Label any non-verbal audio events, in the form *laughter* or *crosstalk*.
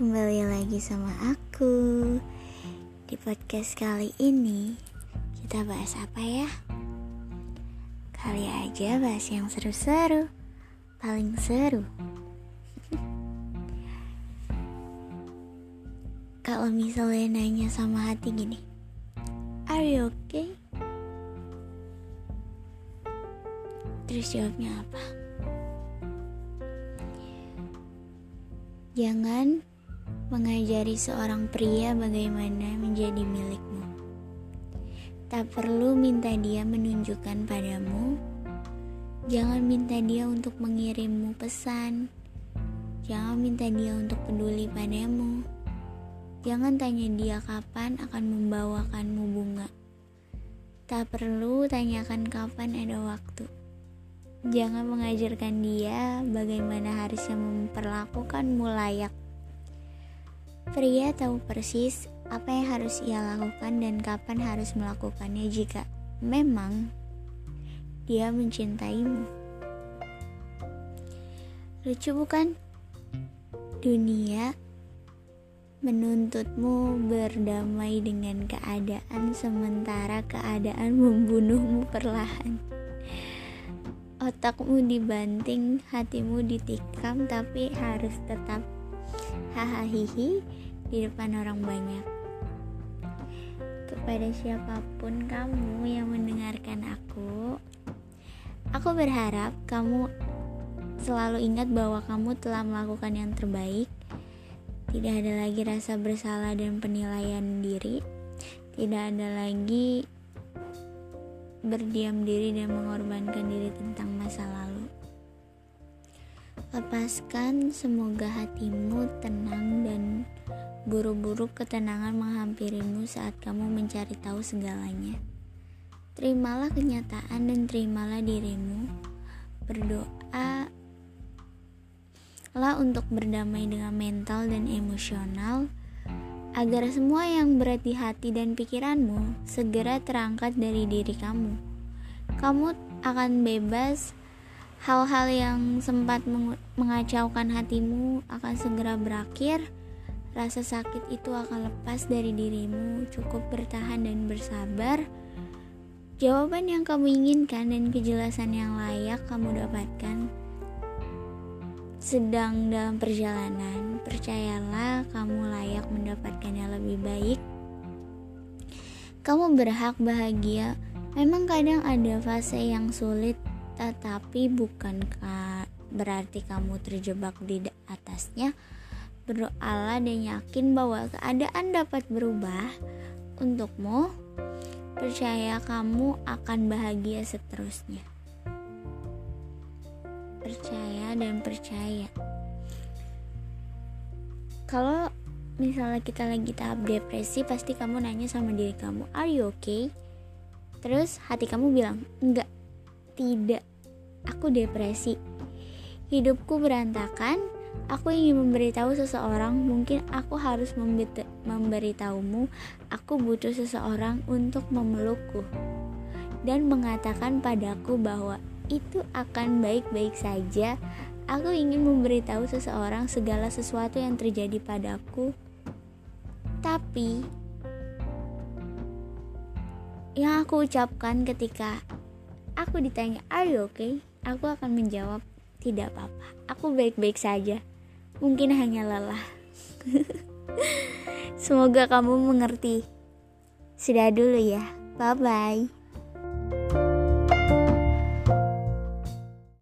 kembali lagi sama aku Di podcast kali ini Kita bahas apa ya? Kali aja bahas yang seru-seru Paling seru *laughs* Kalau misalnya nanya sama hati gini Are you okay? Terus jawabnya apa? Jangan mengajari seorang pria bagaimana menjadi milikmu. Tak perlu minta dia menunjukkan padamu. Jangan minta dia untuk mengirimmu pesan. Jangan minta dia untuk peduli padamu. Jangan tanya dia kapan akan membawakanmu bunga. Tak perlu tanyakan kapan ada waktu. Jangan mengajarkan dia bagaimana harusnya memperlakukanmu layak. Pria tahu persis apa yang harus ia lakukan dan kapan harus melakukannya jika memang dia mencintaimu. Lucu bukan? Dunia menuntutmu berdamai dengan keadaan sementara keadaan membunuhmu perlahan otakmu dibanting, hatimu ditikam, tapi harus tetap hahaha di depan orang banyak. Kepada siapa pun kamu yang mendengarkan aku, aku berharap kamu selalu ingat bahwa kamu telah melakukan yang terbaik. Tidak ada lagi rasa bersalah dan penilaian diri. Tidak ada lagi berdiam diri dan mengorbankan diri tentang masa lalu. Lepaskan semoga hatimu tenang dan buru-buru ketenangan menghampirimu saat kamu mencari tahu segalanya. Terimalah kenyataan dan terimalah dirimu. Berdoa lah untuk berdamai dengan mental dan emosional agar semua yang berat di hati dan pikiranmu segera terangkat dari diri kamu. Kamu akan bebas, hal-hal yang sempat mengacaukan hatimu akan segera berakhir. Rasa sakit itu akan lepas dari dirimu. Cukup bertahan dan bersabar. Jawaban yang kamu inginkan dan kejelasan yang layak kamu dapatkan sedang dalam perjalanan, percayalah kamu layak mendapatkan yang lebih baik. Kamu berhak bahagia. Memang kadang ada fase yang sulit, tetapi bukankah berarti kamu terjebak di atasnya? Berdoalah dan yakin bahwa keadaan dapat berubah untukmu. Percaya kamu akan bahagia seterusnya percaya dan percaya kalau misalnya kita lagi tahap depresi pasti kamu nanya sama diri kamu are you okay terus hati kamu bilang enggak tidak aku depresi hidupku berantakan aku ingin memberitahu seseorang mungkin aku harus memberitahumu aku butuh seseorang untuk memelukku dan mengatakan padaku bahwa itu akan baik-baik saja. Aku ingin memberitahu seseorang segala sesuatu yang terjadi padaku. Tapi yang aku ucapkan ketika aku ditanya, "Are you okay?" Aku akan menjawab, "Tidak apa-apa. Aku baik-baik saja. Mungkin hanya lelah." *laughs* Semoga kamu mengerti. Sudah dulu ya. Bye bye.